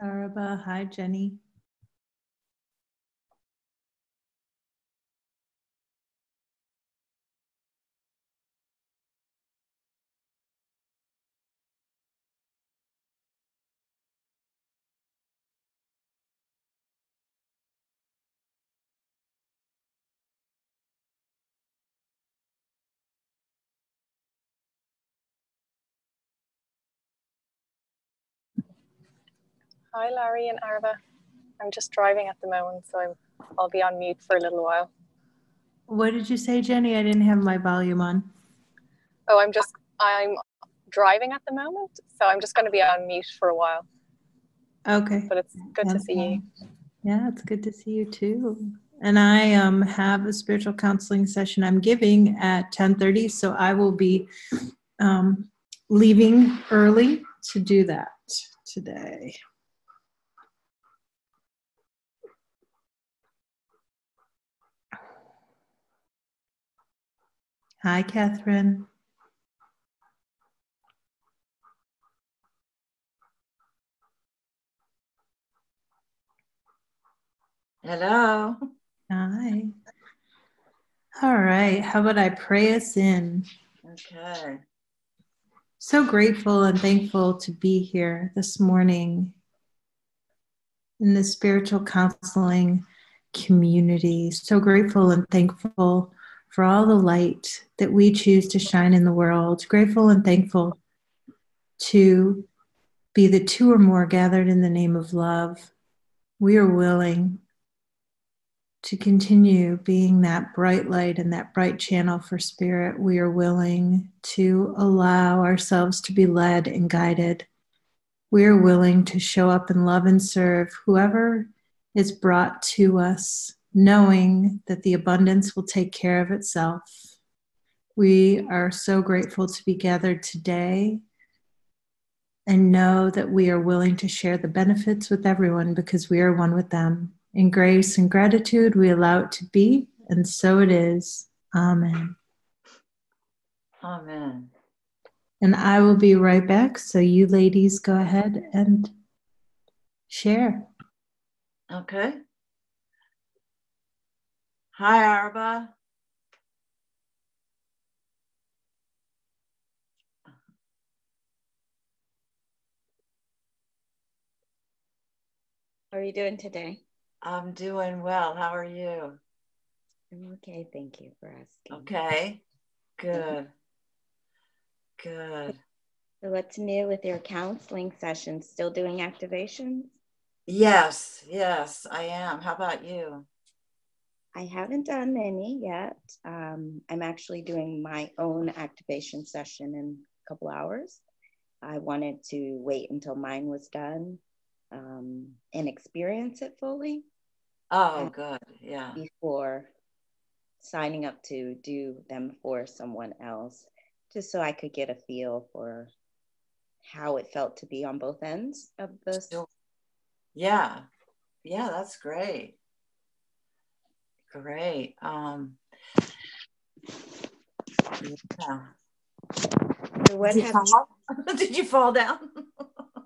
Araba. Hi, Jenny. Hi, Larry and Arva. I'm just driving at the moment, so I'm, I'll be on mute for a little while. What did you say, Jenny? I didn't have my volume on. Oh, I'm just, I'm driving at the moment, so I'm just going to be on mute for a while. Okay. But it's good to see you. Yeah, it's good to see you too. And I um, have a spiritual counseling session I'm giving at 10:30, so I will be um, leaving early to do that today. Hi, Catherine. Hello. Hi. All right. How about I pray us in? Okay. So grateful and thankful to be here this morning in the spiritual counseling community. So grateful and thankful for all the light that we choose to shine in the world. Grateful and thankful to be the two or more gathered in the name of love. We are willing to continue being that bright light and that bright channel for spirit. We are willing to allow ourselves to be led and guided. We are willing to show up and love and serve whoever is brought to us knowing that the abundance will take care of itself. We are so grateful to be gathered today and know that we are willing to share the benefits with everyone because we are one with them. In grace and gratitude, we allow it to be, and so it is. Amen. Amen. And I will be right back. So, you ladies go ahead and share. Okay. Hi, Arba. How are you doing today? I'm doing well. How are you? I'm okay. Thank you for asking. Okay. Good. Good. So, what's new with your counseling sessions? Still doing activations? Yes, yes, I am. How about you? I haven't done any yet. Um, I'm actually doing my own activation session in a couple hours. I wanted to wait until mine was done um, and experience it fully. Oh, good. Yeah. Before signing up to do them for someone else, just so I could get a feel for how it felt to be on both ends of this. Yeah. Yeah, that's great. Great. Um, yeah. So what Did you, fall? Did you fall down?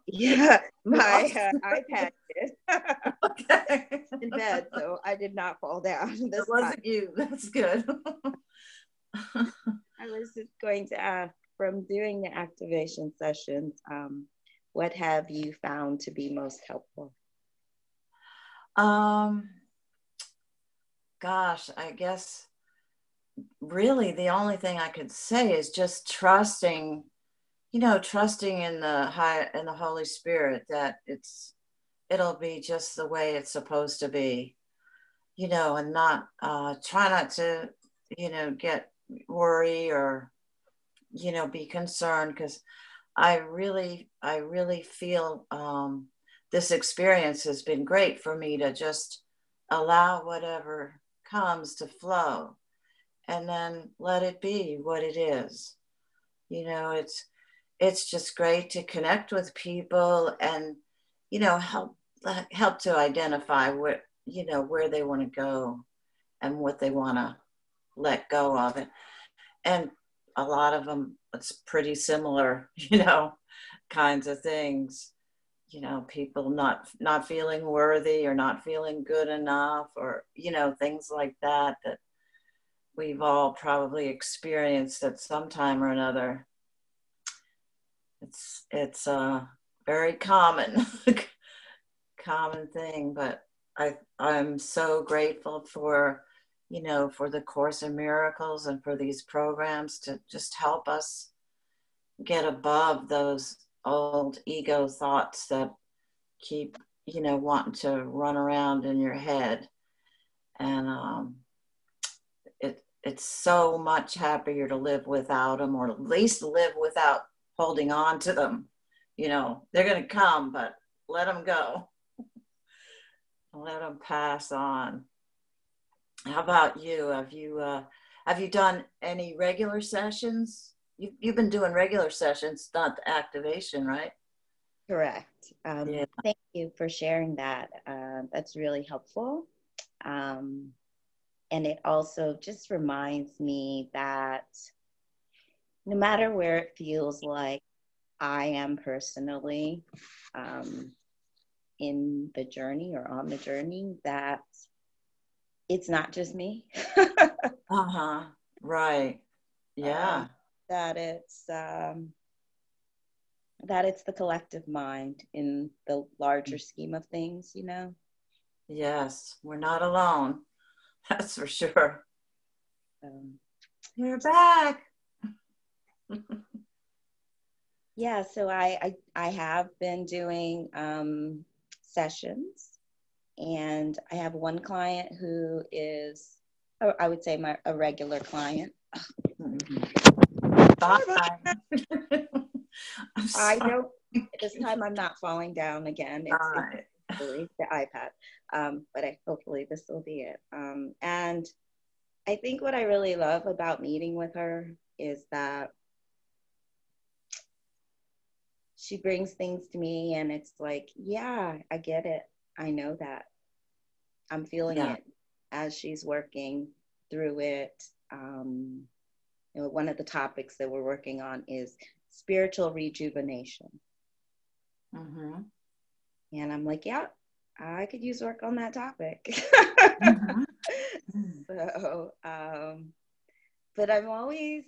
Yeah, my uh, iPad did okay. in bed, so I did not fall down. This It wasn't time. you. That's good. I was just going to ask from doing the activation sessions, um, what have you found to be most helpful? um, gosh, I guess really the only thing I could say is just trusting, you know, trusting in the high in the Holy Spirit that it's it'll be just the way it's supposed to be, you know, and not uh, try not to, you know, get worry or, you know, be concerned because I really, I really feel um, this experience has been great for me to just allow whatever comes to flow and then let it be what it is. You know, it's it's just great to connect with people and you know help help to identify where you know where they want to go and what they want to let go of it and a lot of them it's pretty similar you know kinds of things you know people not not feeling worthy or not feeling good enough or you know things like that that we've all probably experienced at some time or another. It's it's a very common common thing but i i'm so grateful for you know for the course in miracles and for these programs to just help us get above those old ego thoughts that keep you know wanting to run around in your head. And um, it it's so much happier to live without them or at least live without holding on to them you know they're going to come but let them go. Let them pass on. How about you? Have you uh, have you done any regular sessions you, you've been doing regular sessions, not the activation, right? Correct. Um, yeah. Thank you for sharing that. Uh, that's really helpful. Um, and it also just reminds me that no matter where it feels like I am personally um, in the journey or on the journey, that it's not just me. uh huh. Right. Yeah. Um, that it's um, that it's the collective mind in the larger scheme of things, you know. Yes, we're not alone. That's for sure. Um, You're back. yeah, so I, I I have been doing um, sessions, and I have one client who is, I would say, my a regular client. Mm-hmm. I know this time I'm not falling down again. It's, it's the iPad, um, but I, hopefully this will be it. Um, and I think what I really love about meeting with her is that she brings things to me and it's like, yeah, I get it. I know that. I'm feeling yeah. it as she's working through it. Um, you know, one of the topics that we're working on is spiritual rejuvenation. Mm-hmm. And I'm like, yeah, I could use work on that topic. mm-hmm. So, um, but I'm always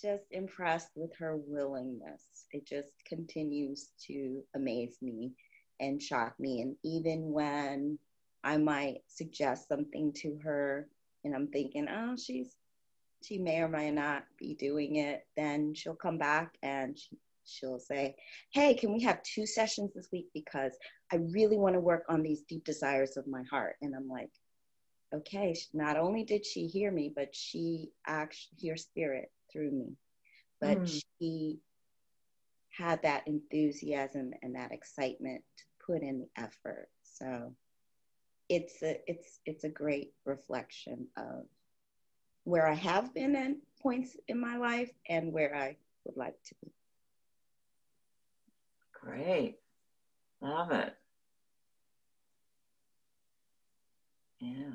just impressed with her willingness. It just continues to amaze me and shock me. And even when I might suggest something to her and I'm thinking, oh, she's she may or may not be doing it, then she'll come back and she, she'll say, Hey, can we have two sessions this week? Because I really want to work on these deep desires of my heart. And I'm like, Okay, not only did she hear me, but she actually hear spirit through me. But mm. she had that enthusiasm and that excitement to put in the effort. So it's a it's it's a great reflection of where I have been at points in my life and where I would like to be. Great. Love it. Yeah.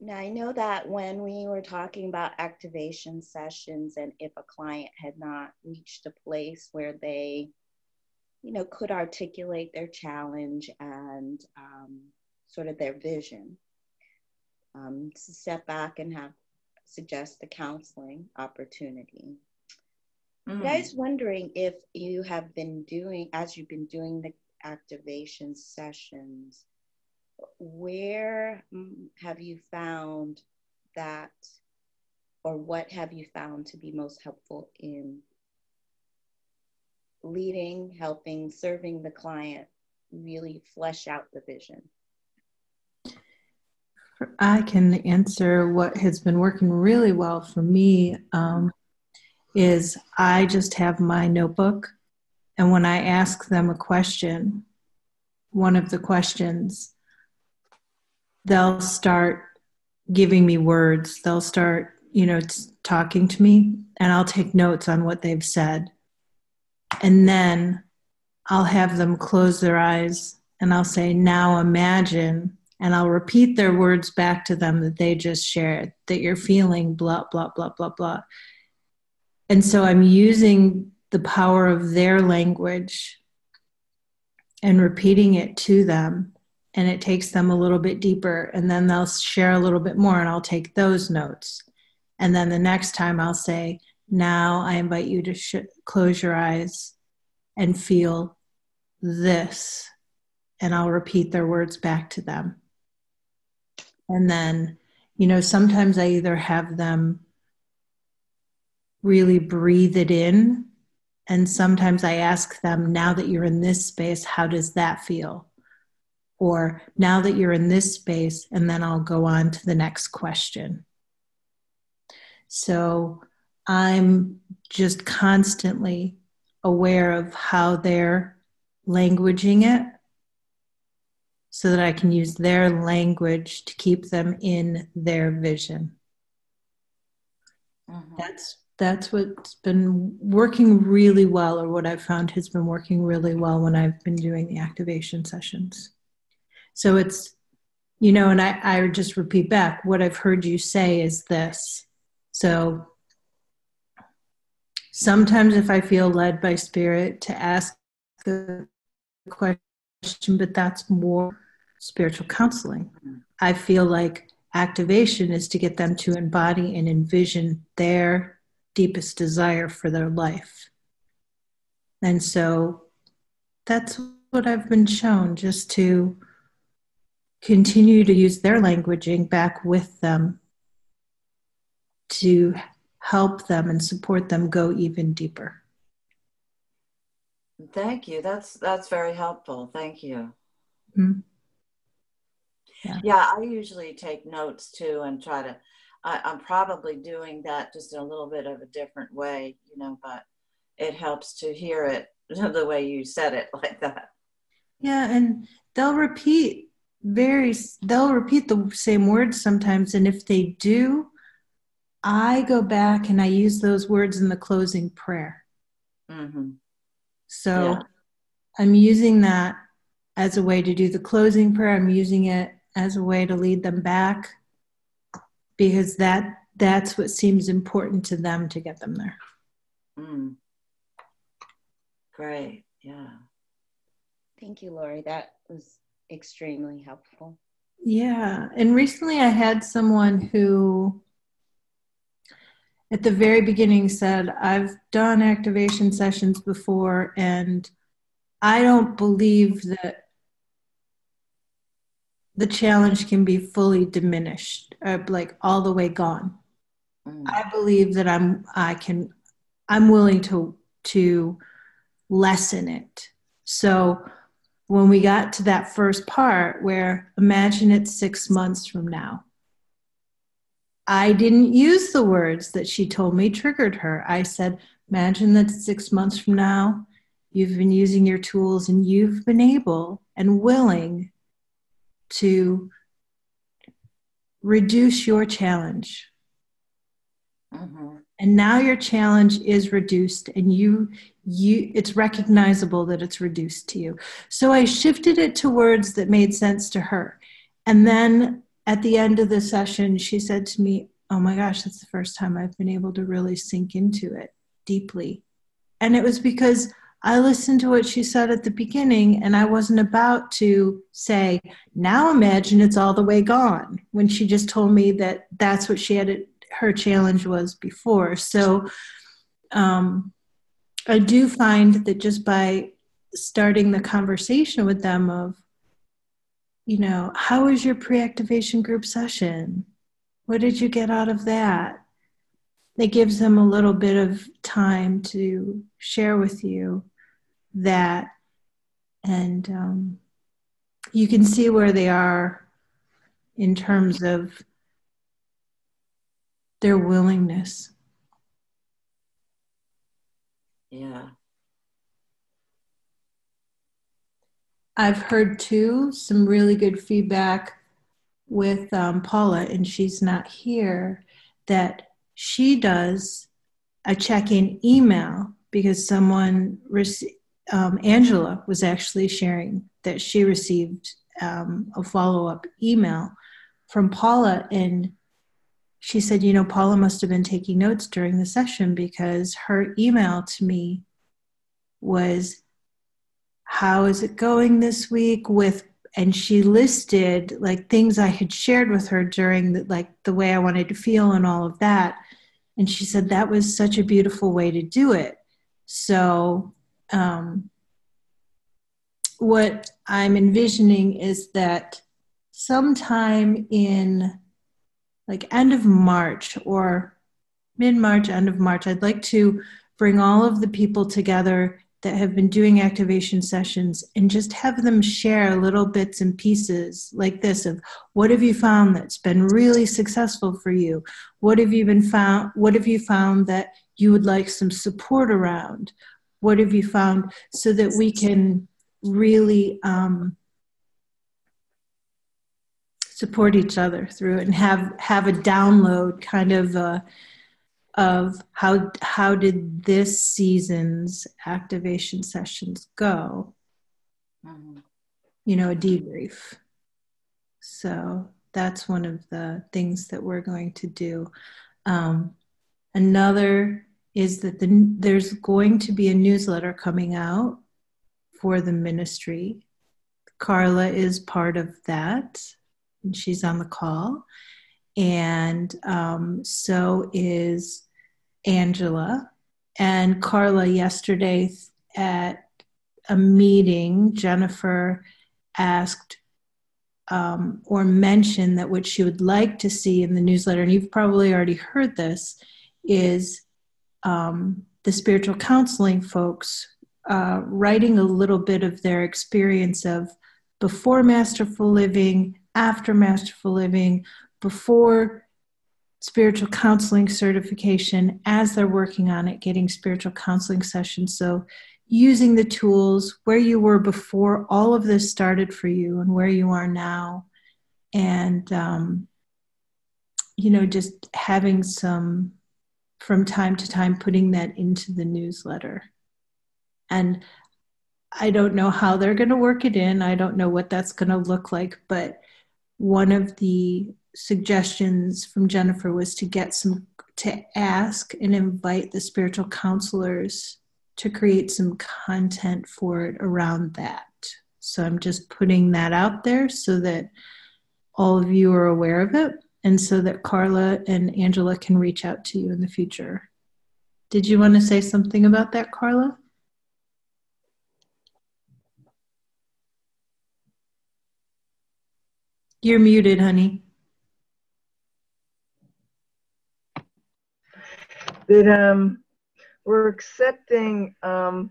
Now, I know that when we were talking about activation sessions, and if a client had not reached a place where they, you know, could articulate their challenge and um, sort of their vision. Um, to step back and have suggest the counseling opportunity. Mm. I was wondering if you have been doing, as you've been doing the activation sessions, where have you found that, or what have you found to be most helpful in leading, helping, serving the client really flesh out the vision? I can answer what has been working really well for me um, is I just have my notebook, and when I ask them a question, one of the questions, they'll start giving me words. They'll start, you know, talking to me, and I'll take notes on what they've said. And then I'll have them close their eyes and I'll say, Now imagine and I'll repeat their words back to them that they just shared that you're feeling blah, blah, blah, blah, blah. And so I'm using the power of their language and repeating it to them. And it takes them a little bit deeper. And then they'll share a little bit more, and I'll take those notes. And then the next time I'll say, Now I invite you to sh- close your eyes and feel this. And I'll repeat their words back to them. And then, you know, sometimes I either have them really breathe it in. And sometimes I ask them, now that you're in this space, how does that feel? Or now that you're in this space, and then I'll go on to the next question. So I'm just constantly aware of how they're languaging it so that I can use their language to keep them in their vision. Mm-hmm. That's that's what's been working really well, or what I've found has been working really well when I've been doing the activation sessions. So it's, you know, and I, I just repeat back what I've heard you say is this. So sometimes if I feel led by spirit to ask the question, but that's more spiritual counseling. I feel like activation is to get them to embody and envision their deepest desire for their life. And so that's what I've been shown just to continue to use their languaging back with them to help them and support them go even deeper. Thank you. That's that's very helpful. Thank you. Mm-hmm. Yeah. yeah, I usually take notes too and try to. I, I'm probably doing that just in a little bit of a different way, you know, but it helps to hear it the way you said it like that. Yeah, and they'll repeat very they'll repeat the same words sometimes and if they do i go back and i use those words in the closing prayer mm-hmm. so yeah. i'm using that as a way to do the closing prayer i'm using it as a way to lead them back because that that's what seems important to them to get them there. Mm. Great. Yeah. Thank you, Lori. That was extremely helpful. Yeah. And recently I had someone who at the very beginning said, I've done activation sessions before and I don't believe that the challenge can be fully diminished or uh, like all the way gone. Mm. i believe that i'm i can i'm willing to to lessen it. So when we got to that first part where imagine it's six months from now. I didn't use the words that she told me triggered her. I said imagine that six months from now you've been using your tools and you've been able and willing to reduce your challenge. Mm-hmm. And now your challenge is reduced and you you it's recognizable that it's reduced to you. So I shifted it to words that made sense to her. And then at the end of the session she said to me, "Oh my gosh, that's the first time I've been able to really sink into it deeply." And it was because I listened to what she said at the beginning, and I wasn't about to say, now imagine it's all the way gone, when she just told me that that's what she had, her challenge was before. So um, I do find that just by starting the conversation with them of, you know, how was your pre activation group session? What did you get out of that? It gives them a little bit of time to share with you that. And um, you can see where they are in terms of their willingness. Yeah. I've heard too some really good feedback with um, paula and she's not here that she does a check-in email because someone received um, Angela was actually sharing that she received um, a follow up email from Paula, and she said, You know, Paula must have been taking notes during the session because her email to me was, How is it going this week with and she listed like things I had shared with her during the, like the way I wanted to feel and all of that. And she said that was such a beautiful way to do it. So, um, what I'm envisioning is that sometime in like end of March or mid March, end of March, I'd like to bring all of the people together that have been doing activation sessions and just have them share little bits and pieces like this of what have you found that's been really successful for you? What have you been found what have you found that you would like some support around what have you found so that we can really um, support each other through it and have have a download kind of uh, of how how did this season's activation sessions go? Mm-hmm. you know a debrief. So that's one of the things that we're going to do. Um, another is that the, there's going to be a newsletter coming out for the ministry carla is part of that and she's on the call and um, so is Angela. And Carla, yesterday at a meeting, Jennifer asked um, or mentioned that what she would like to see in the newsletter, and you've probably already heard this, is um, the spiritual counseling folks uh, writing a little bit of their experience of before masterful living, after masterful living, before spiritual counseling certification as they're working on it, getting spiritual counseling sessions. So, using the tools where you were before all of this started for you and where you are now. And, um, you know, just having some from time to time putting that into the newsletter. And I don't know how they're going to work it in. I don't know what that's going to look like, but one of the suggestions from Jennifer was to get some to ask and invite the spiritual counselors to create some content for it around that. So I'm just putting that out there so that all of you are aware of it and so that Carla and Angela can reach out to you in the future. Did you want to say something about that, Carla? You're muted, honey. that um, we're accepting. Um,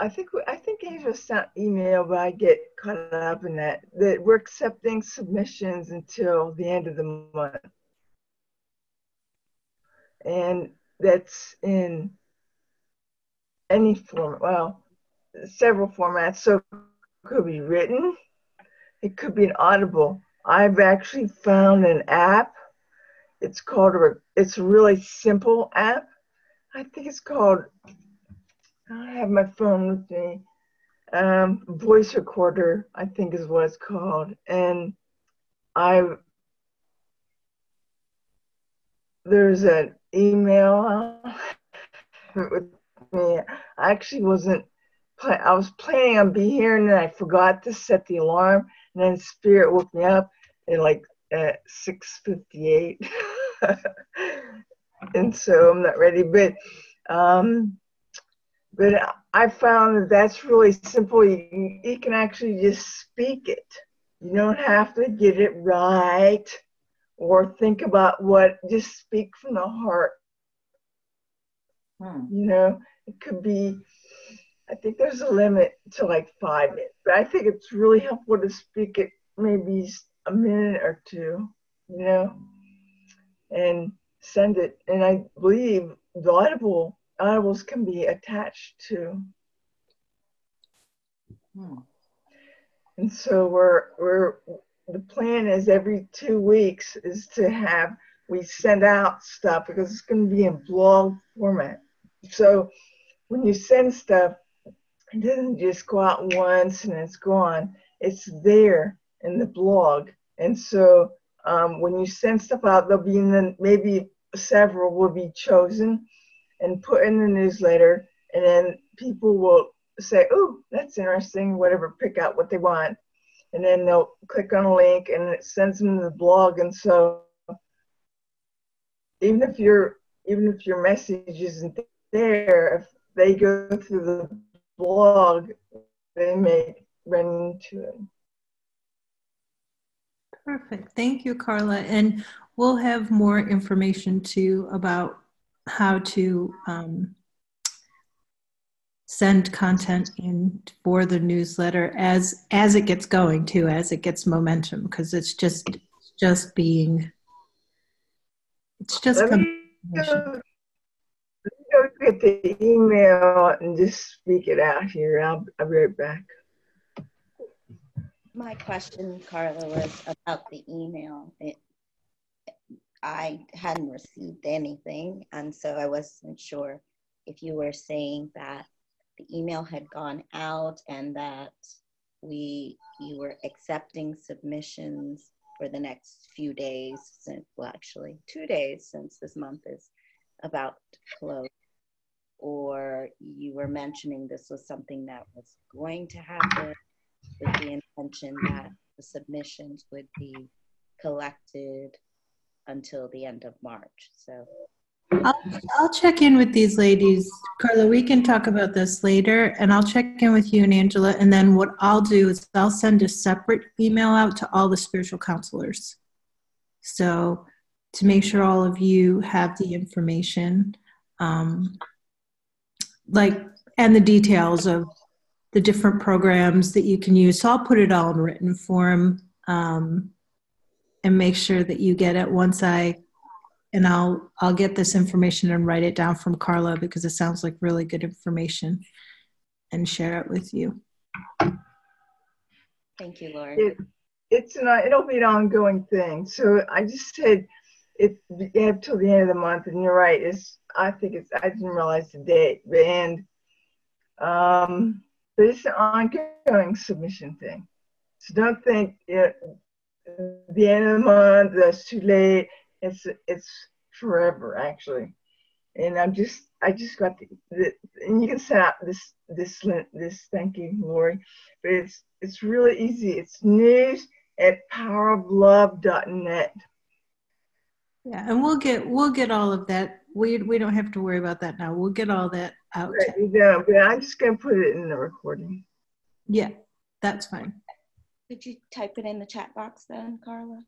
I think I think Angel sent email, but I get caught up in that. That we're accepting submissions until the end of the month, and that's in any form. Well, several formats. So it could be written. It could be an audible. I've actually found an app it's called a, it's a really simple app. I think it's called, I have my phone with me, um, voice recorder, I think is what it's called. And I, there's an email with me. I actually wasn't, I was planning on being here and then I forgot to set the alarm and then Spirit woke me up at like at 6.58 and so i'm not ready but um, but i found that that's really simple you, you can actually just speak it you don't have to get it right or think about what just speak from the heart hmm. you know it could be i think there's a limit to like five minutes but i think it's really helpful to speak it maybe a minute or two, you know, and send it. And I believe the audible audibles can be attached to. Hmm. And so we're we're the plan is every two weeks is to have we send out stuff because it's going to be in blog format. So when you send stuff, it doesn't just go out once and it's gone. It's there in the blog and so um, when you send stuff out, there'll be the, maybe several will be chosen and put in the newsletter, and then people will say, "Oh, that's interesting," whatever, pick out what they want, and then they'll click on a link, and it sends them to the blog. And so, even if your even if your message isn't there, if they go through the blog, they may run into it. Perfect. Thank you, Carla. And we'll have more information too about how to um, send content in for the newsletter as as it gets going too, as it gets momentum, because it's just just being it's just. Let me, go, go get the email and just speak it out here. I'll, I'll be right back. My question, Carla, was about the email. It, I hadn't received anything, and so I wasn't sure if you were saying that the email had gone out and that we you were accepting submissions for the next few days since well actually two days since this month is about to close or you were mentioning this was something that was going to happen with the intention that the submissions would be collected until the end of March. So I'll, I'll check in with these ladies. Carla, we can talk about this later, and I'll check in with you and Angela. And then what I'll do is I'll send a separate email out to all the spiritual counselors. So to make sure all of you have the information, um, like, and the details of the different programs that you can use. So I'll put it all in written form um, and make sure that you get it once I and I'll I'll get this information and write it down from Carla because it sounds like really good information and share it with you. Thank you, Laura. It, it's an it'll be an ongoing thing. So I just said it until the end of the month, and you're right. It's I think it's I didn't realize the date, and um, but it's an ongoing submission thing. So don't think it, the end of the month that's too late it's it's forever actually. And i'm just i just got the, the and you can set up this this this thank you lori but it's it's really easy. It's news at poweroflove.net yeah and we'll get we'll get all of that. We we don't have to worry about that now. We'll get all that out. Right, yeah, but i'm just to put it in the recording. Yeah that's fine could you type it in the chat box then carla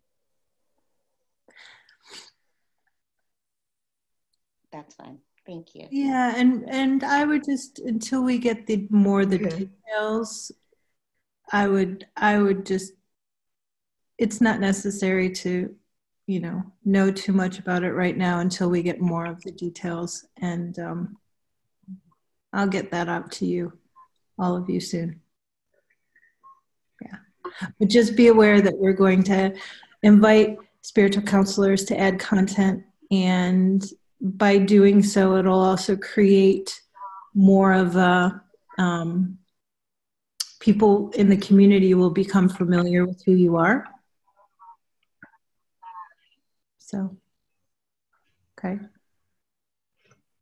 that's fine. Thank you. Yeah, and and I would just until we get the more the okay. details, I would I would just it's not necessary to you know know too much about it right now until we get more of the details and um, I'll get that out to you all of you soon. But just be aware that we're going to invite spiritual counselors to add content and by doing so, it'll also create more of a um, people in the community will become familiar with who you are. So, okay.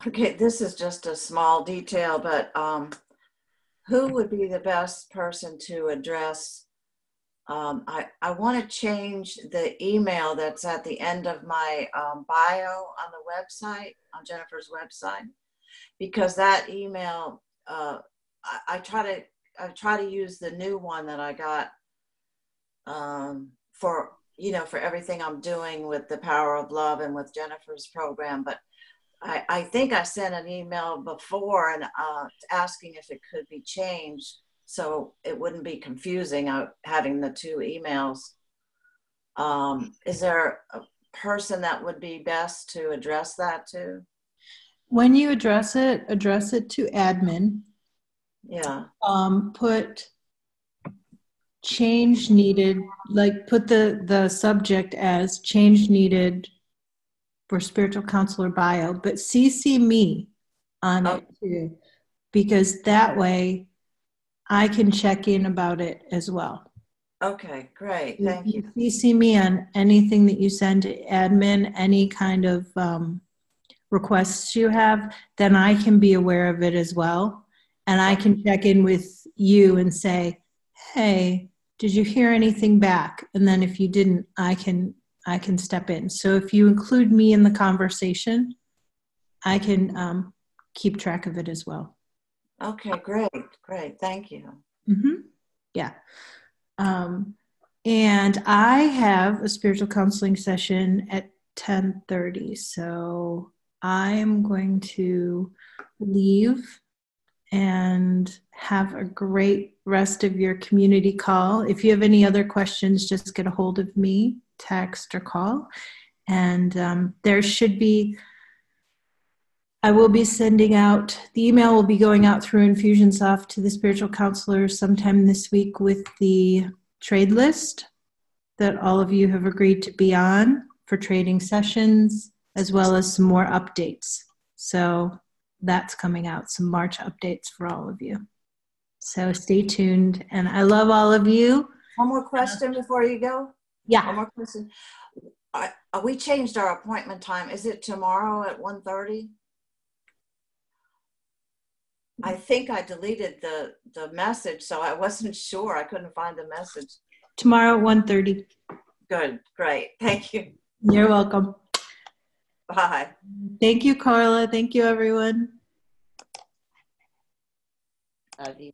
Okay, this is just a small detail, but um, who would be the best person to address um, I, I want to change the email that's at the end of my um, bio on the website, on Jennifer's website, because that email, uh, I, I, try to I try to use the new one that I got um, for you know for everything I'm doing with the power of love and with Jennifer's program, but I, I think I sent an email before and uh, asking if it could be changed so it wouldn't be confusing uh, having the two emails. Um, is there a person that would be best to address that to? When you address it, address it to admin. Yeah. Um, put change needed, like put the the subject as change needed for spiritual counselor bio, but CC me on oh. it too, because that way I can check in about it as well. Okay, great. Thank If you. you see me on anything that you send to admin, any kind of um, requests you have, then I can be aware of it as well. And I can check in with you and say, hey, did you hear anything back? And then if you didn't, I can I can step in. So if you include me in the conversation, I can um, keep track of it as well. Okay, great, great. Thank you. hmm Yeah. Um, and I have a spiritual counseling session at 10:30. So I'm going to leave and have a great rest of your community call. If you have any other questions, just get a hold of me, text or call. And um, there should be I will be sending out the email will be going out through Infusionsoft to the spiritual counselors sometime this week with the trade list that all of you have agreed to be on for trading sessions, as well as some more updates. So that's coming out, some March updates for all of you. So stay tuned, and I love all of you. One more question before you go. Yeah. One more question. I, we changed our appointment time. Is it tomorrow at 1.30? I think I deleted the, the message, so I wasn't sure. I couldn't find the message. tomorrow at 1.30. Good, great. Thank you. You're welcome. Bye. Thank you, Carla. Thank you, everyone. Love you.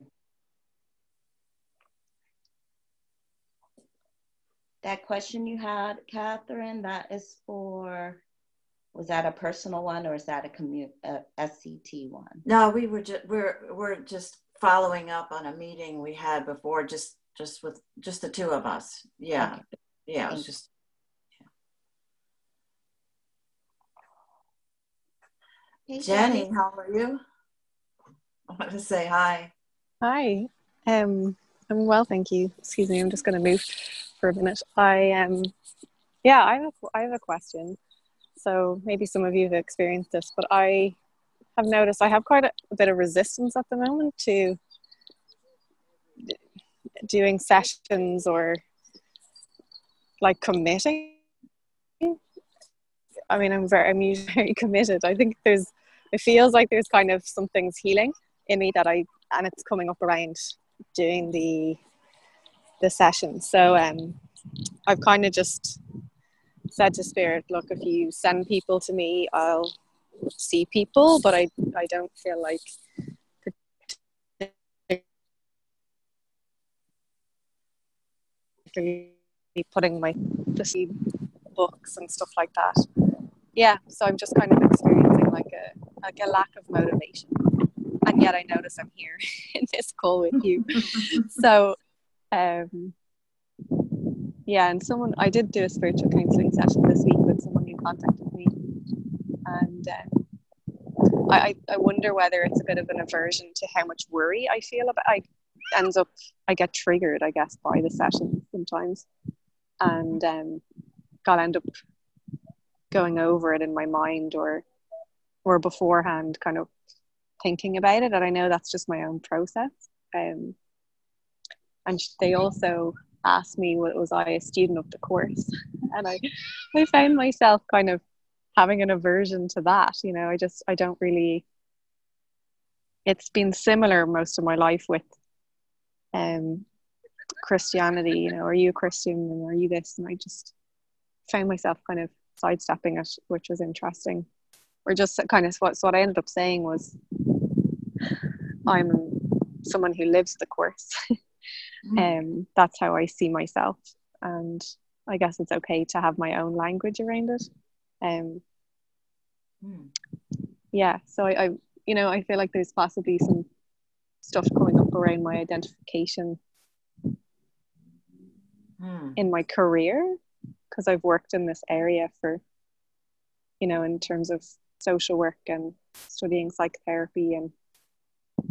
That question you had, Catherine, that is for, was that a personal one or is that a commu, a SCT one? No, we were just we're we're just following up on a meeting we had before, just just with just the two of us. Yeah, Okay. yeah. It was Thank just Hey, Jenny. How are you? I want to say hi. Hi. Um, I'm well, thank you. Excuse me, I'm just going to move for a minute. I um, yeah, I have a, I have a question. So maybe some of you have experienced this, but I have noticed I have quite a, a bit of resistance at the moment to doing sessions or like committing. I mean, I'm very, I'm usually very committed. I think there's, it feels like there's kind of something's healing in me that I, and it's coming up around doing the, the session. So, um, I've kind of just said to Spirit, look, if you send people to me, I'll see people, but I, I don't feel like particularly putting my the books and stuff like that. Yeah, so I'm just kind of experiencing like a like a lack of motivation, and yet I notice I'm here in this call with you. so, um, yeah, and someone I did do a spiritual counseling session this week with someone who contacted me, and um, I I wonder whether it's a bit of an aversion to how much worry I feel about. I ends up I get triggered, I guess, by the session sometimes, and um, I'll end up going over it in my mind or or beforehand, kind of thinking about it. And I know that's just my own process. Um, and they also asked me, wa- was I a student of the course? And I, I found myself kind of having an aversion to that. You know, I just I don't really. It's been similar most of my life with um, Christianity. You know, are you a Christian and are you this? And I just found myself kind of sidestepping it, which was interesting. Or just kind of what so what I ended up saying was, I'm someone who lives the course. um, that's how I see myself, and I guess it's okay to have my own language around it. Um, Hmm. yeah, so I, I, you know, I feel like there's possibly some stuff coming up around my identification Hmm. in my career because I've worked in this area for, you know, in terms of social work and studying psychotherapy, and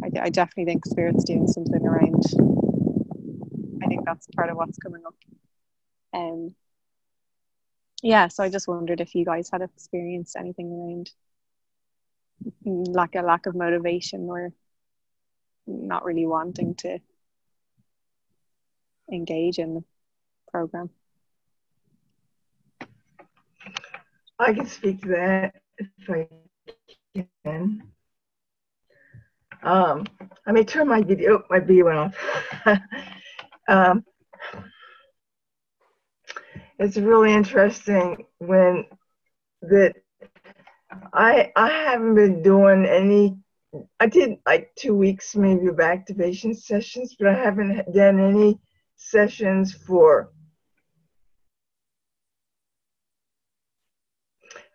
I, I definitely think spirit's doing something around. That's part of what's coming up. Um, yeah, so I just wondered if you guys had experienced anything around like a lack of motivation or not really wanting to engage in the program. I can speak to that if I can. Um, I may turn my video, my video went off. um, it's really interesting when that I I haven't been doing any. I did like two weeks maybe of activation sessions, but I haven't done any sessions for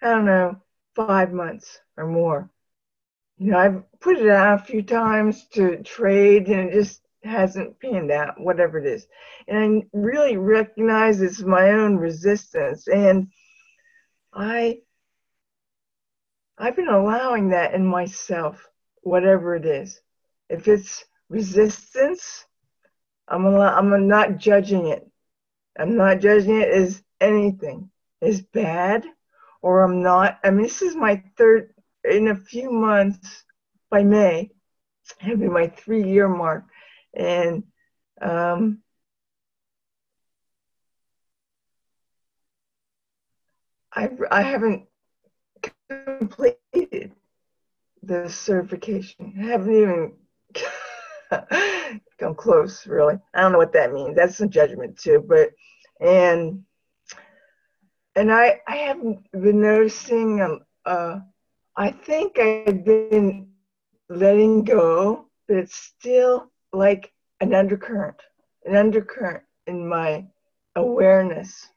I don't know five months or more. You know, I've put it out a few times to trade, and just hasn't panned out, whatever it is. And I really recognize it's my own resistance. And I I've been allowing that in myself, whatever it is. If it's resistance, I'm allow, I'm not judging it. I'm not judging it as anything as bad, or I'm not. I mean, this is my third in a few months. By May, it'll be my three-year mark and um, I I haven't completed the certification. I haven't even come close, really. I don't know what that means. That's some judgment too, but and and I I haven't been noticing. Um, uh, I think I've been letting go, but it's still like an undercurrent, an undercurrent in my awareness.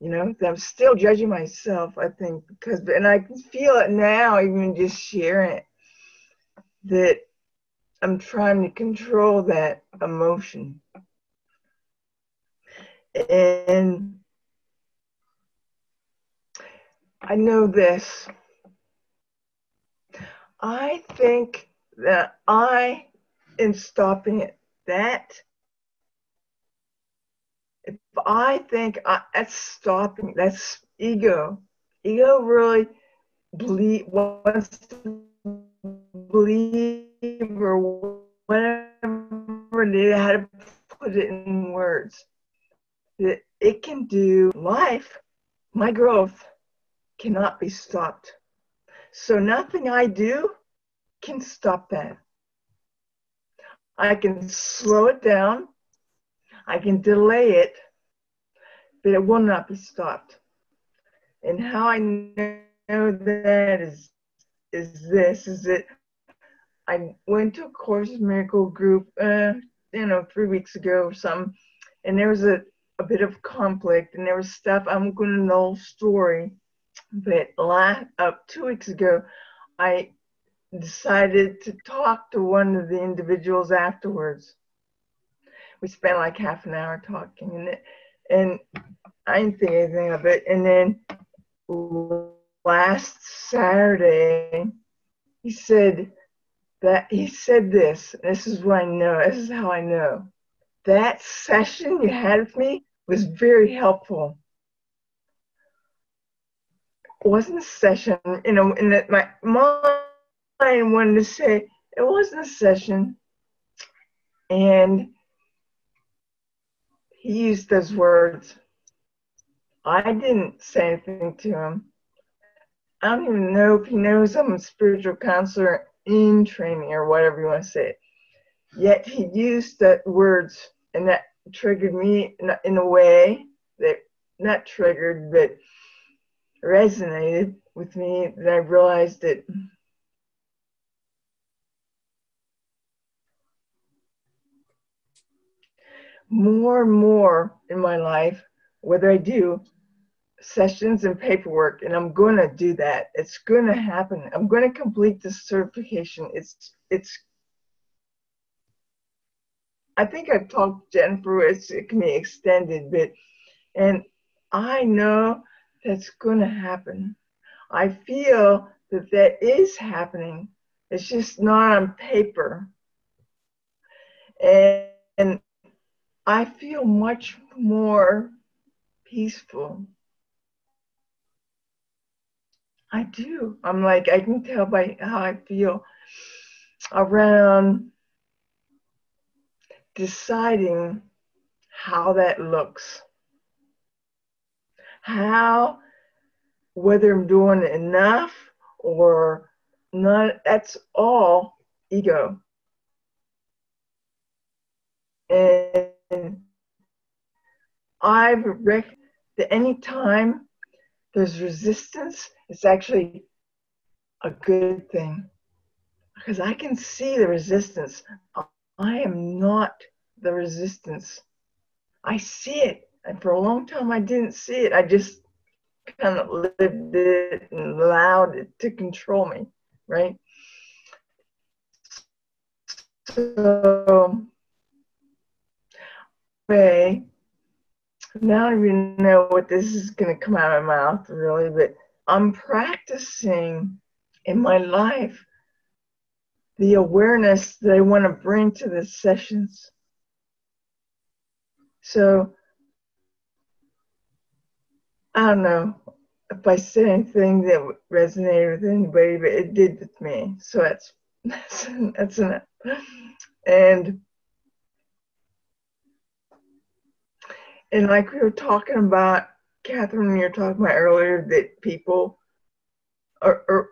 You know, I'm still judging myself, I think, because, and I can feel it now, even just sharing it, that I'm trying to control that emotion. And I know this. I think that I in stopping it. That if I think I, that's stopping, that's ego. Ego really believe wants to believe or whatever it is, how to put it in words. That it can do life, my growth cannot be stopped. So nothing I do can stop that. I can slow it down, I can delay it, but it will not be stopped. And how I know that is is this is that I went to a Course Miracle group, uh, you know, three weeks ago or something, and there was a, a bit of conflict, and there was stuff I'm going to know story, but last uh, two weeks ago, I decided to talk to one of the individuals afterwards. We spent like half an hour talking, and and I didn't think anything of it. And then last Saturday, he said that he said this. This is what I know. This is how I know. That session you had with me was very helpful. It wasn't a session, you know, in that my mom I wanted to say it wasn't a session, and he used those words. I didn't say anything to him. I don't even know if he knows I'm a spiritual counselor in training or whatever you want to say. It. Yet he used that words, and that triggered me in a way that not triggered, but resonated with me. That I realized that more and more in my life, whether I do sessions and paperwork, and I'm going to do that. It's going to happen. I'm going to complete this certification. It's it's. I think I've talked Jennifer. It's, it can be extended, but and I know that's going to happen. I feel that that is happening. It's just not on paper. And, and I feel much more peaceful. I do. I'm like, I can tell by how I feel around deciding how that looks. How, whether I'm doing enough or not, that's all ego. And I've read that any time there's resistance, it's actually a good thing because I can see the resistance. I am not the resistance. I see it. And for a long time, I didn't see it. I just kind of lived it and allowed it to control me, right? So, now I don't even know what this is going to come out of my mouth, really, but I'm practicing in my life the awareness that I want to bring to the sessions. So, I don't know if I said anything that resonated with anybody, but it did with me. So that's that's that's enough. And and like we were talking about, Catherine, you were talking about earlier that people are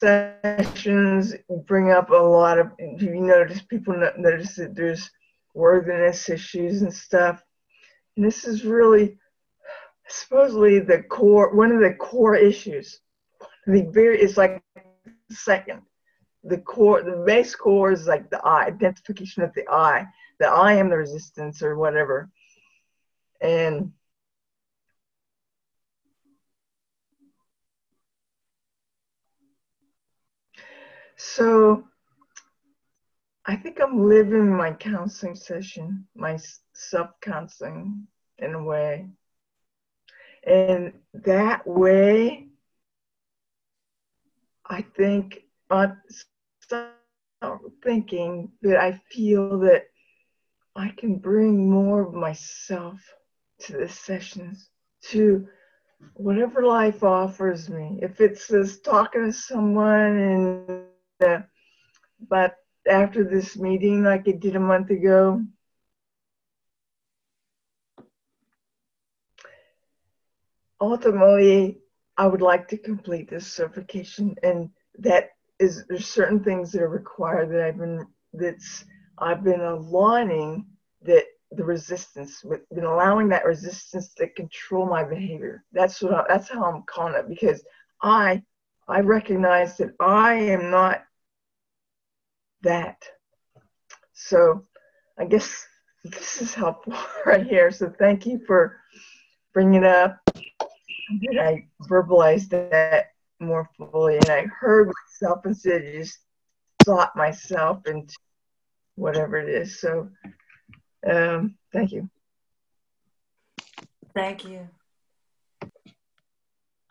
sessions bring up a lot of you notice people notice that there's worthiness issues and stuff? And this is really supposedly the core one of the core issues the very it's like second the core the base core is like the i identification of the i that i am the resistance or whatever and So I think I'm living my counseling session, my self counseling in a way. And that way, I think, on thinking that I feel that I can bring more of myself to the sessions, to whatever life offers me. If it's just talking to someone and uh, but after this meeting, like it did a month ago, ultimately, I would like to complete this certification, and that is there's certain things that are required that I've been that's I've been aligning that the resistance, with been allowing that resistance to control my behavior. That's what I, that's how I'm calling it because I I recognize that I am not that. So I guess this is helpful right here. So thank you for bringing it up. And I verbalized that more fully and I heard myself instead of just thought myself into whatever it is. So um, thank you. Thank you.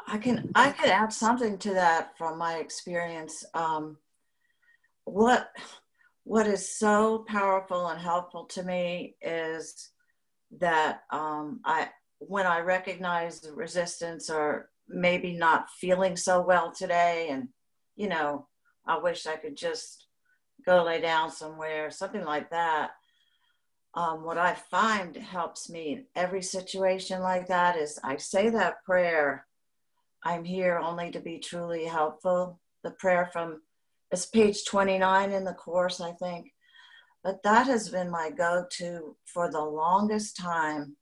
I can I could add something to that from my experience. Um, what what is so powerful and helpful to me is that um, I when I recognize the resistance or maybe not feeling so well today, and you know, I wish I could just go lay down somewhere, something like that. Um, what I find helps me in every situation like that is I say that prayer I'm here only to be truly helpful. The prayer from it's page 29 in the course, I think. But that has been my go to for the longest time.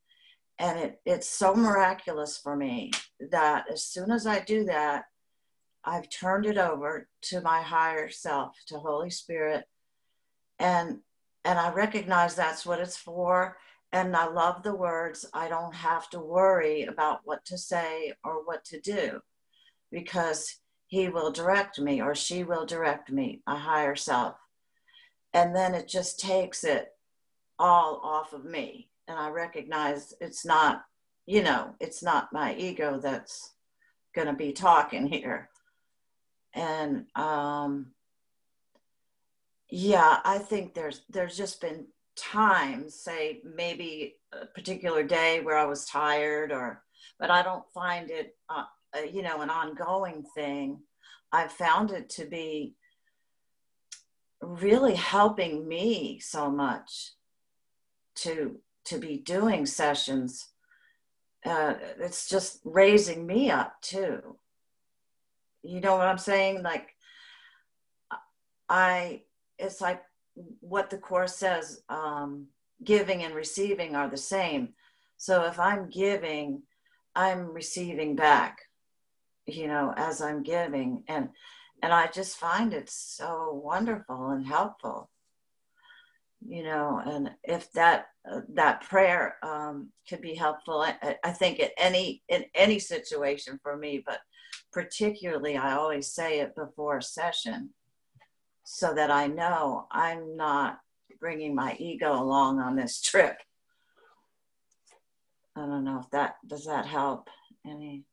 And it, it's so miraculous for me that as soon as I do that, I've turned it over to my higher self, to Holy Spirit. And and I recognize that's what it's for. And I love the words, I don't have to worry about what to say or what to do because he will direct me or she will direct me, a higher self. And then it just takes it all off of me. And I recognize it's not, you know, it's not my ego that's going to be talking here. And um, yeah, I think there's there's just been times, say maybe a particular day where I was tired, or but I don't find it, uh, uh, you know, an ongoing thing. I've found it to be really helping me so much to to be doing sessions, uh, it's just raising me up too. You know what I'm saying? Like, I, it's like what the Course says um, giving and receiving are the same. So if I'm giving, I'm receiving back, you know, as I'm giving. And, and I just find it so wonderful and helpful you know and if that uh, that prayer um, could be helpful I, I think at any in any situation for me but particularly i always say it before a session so that i know i'm not bringing my ego along on this trip. I don't know if that does that help any?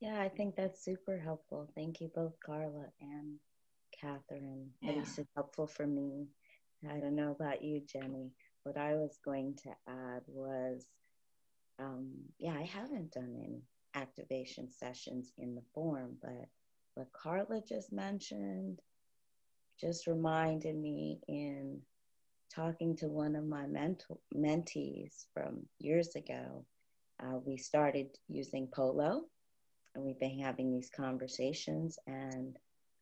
Yeah i think that's super helpful. Thank you both carla and catherine. Yeah. it's helpful for me. I don't know about you, Jenny. What I was going to add was, um, yeah, I haven't done any activation sessions in the form, but what Carla just mentioned just reminded me in talking to one of my mentor, mentees from years ago. Uh, we started using Polo and we've been having these conversations. And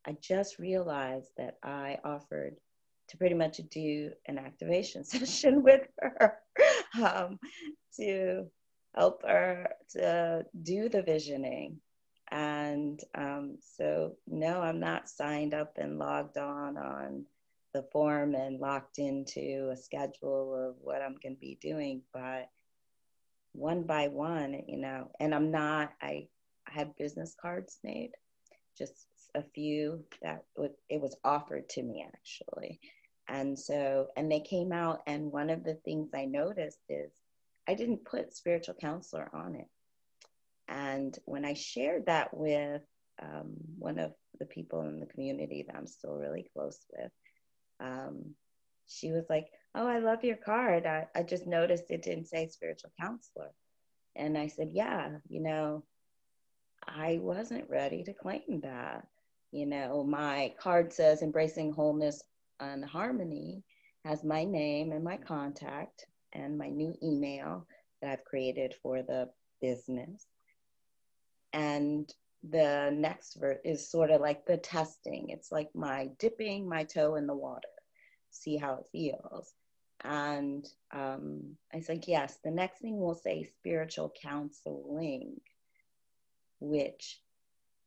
I just realized that I offered to pretty much do an activation session with her um, to help her to do the visioning. And um, so, no, I'm not signed up and logged on on the form and locked into a schedule of what I'm going to be doing, but one by one, you know, and I'm not, I, I had business cards made, just a few that it was offered to me actually. And so, and they came out, and one of the things I noticed is I didn't put spiritual counselor on it. And when I shared that with um, one of the people in the community that I'm still really close with, um, she was like, Oh, I love your card. I, I just noticed it didn't say spiritual counselor. And I said, Yeah, you know, I wasn't ready to claim that. You know, my card says embracing wholeness and Harmony has my name and my contact and my new email that I've created for the business. And the next verse is sort of like the testing. It's like my dipping my toe in the water, see how it feels. And um, I said, yes, the next thing we'll say spiritual counseling, which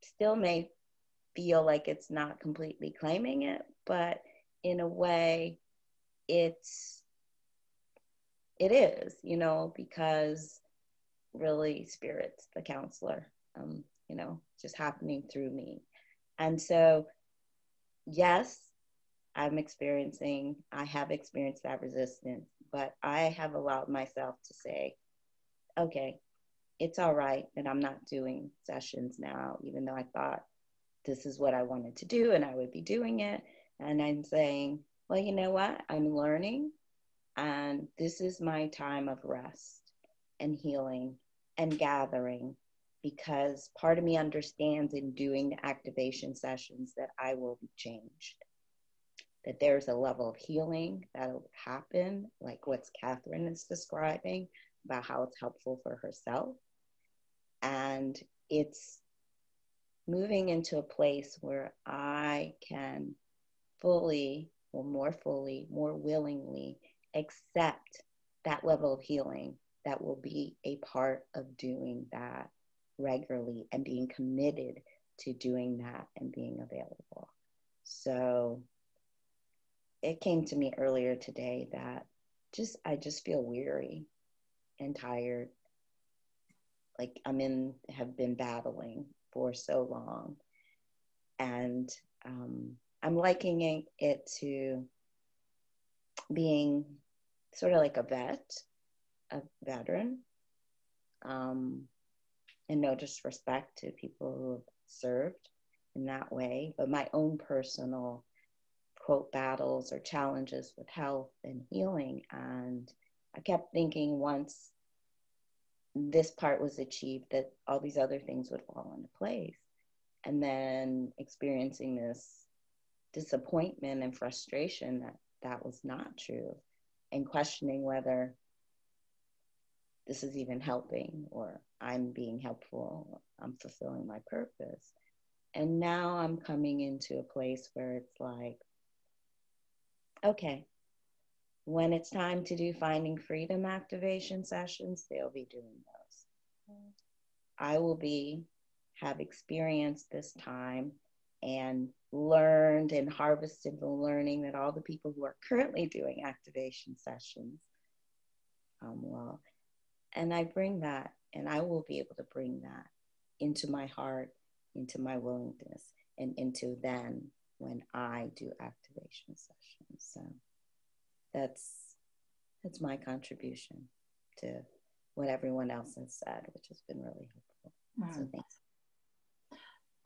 still may feel like it's not completely claiming it, but in a way it's it is you know because really spirit's the counselor um you know just happening through me. And so yes i'm experiencing i have experienced that resistance but i have allowed myself to say okay it's all right that i'm not doing sessions now even though i thought this is what i wanted to do and i would be doing it. And I'm saying, well, you know what? I'm learning, and this is my time of rest and healing and gathering because part of me understands in doing the activation sessions that I will be changed. That there's a level of healing that'll happen, like what Catherine is describing about how it's helpful for herself. And it's moving into a place where I can fully or more fully, more willingly accept that level of healing that will be a part of doing that regularly and being committed to doing that and being available. So it came to me earlier today that just I just feel weary and tired. Like I'm in have been battling for so long. And um, I'm likening it to being sort of like a vet, a veteran. Um, and no disrespect to people who have served in that way, but my own personal quote battles or challenges with health and healing. And I kept thinking once this part was achieved, that all these other things would fall into place. And then experiencing this disappointment and frustration that that was not true and questioning whether this is even helping or I'm being helpful, I'm fulfilling my purpose. And now I'm coming into a place where it's like, okay, when it's time to do finding freedom activation sessions, they'll be doing those. I will be have experienced this time and learned and harvested the learning that all the people who are currently doing activation sessions um, will. And I bring that, and I will be able to bring that into my heart, into my willingness, and into then when I do activation sessions. So that's that's my contribution to what everyone else has said, which has been really helpful. Mm. So hmm. thanks.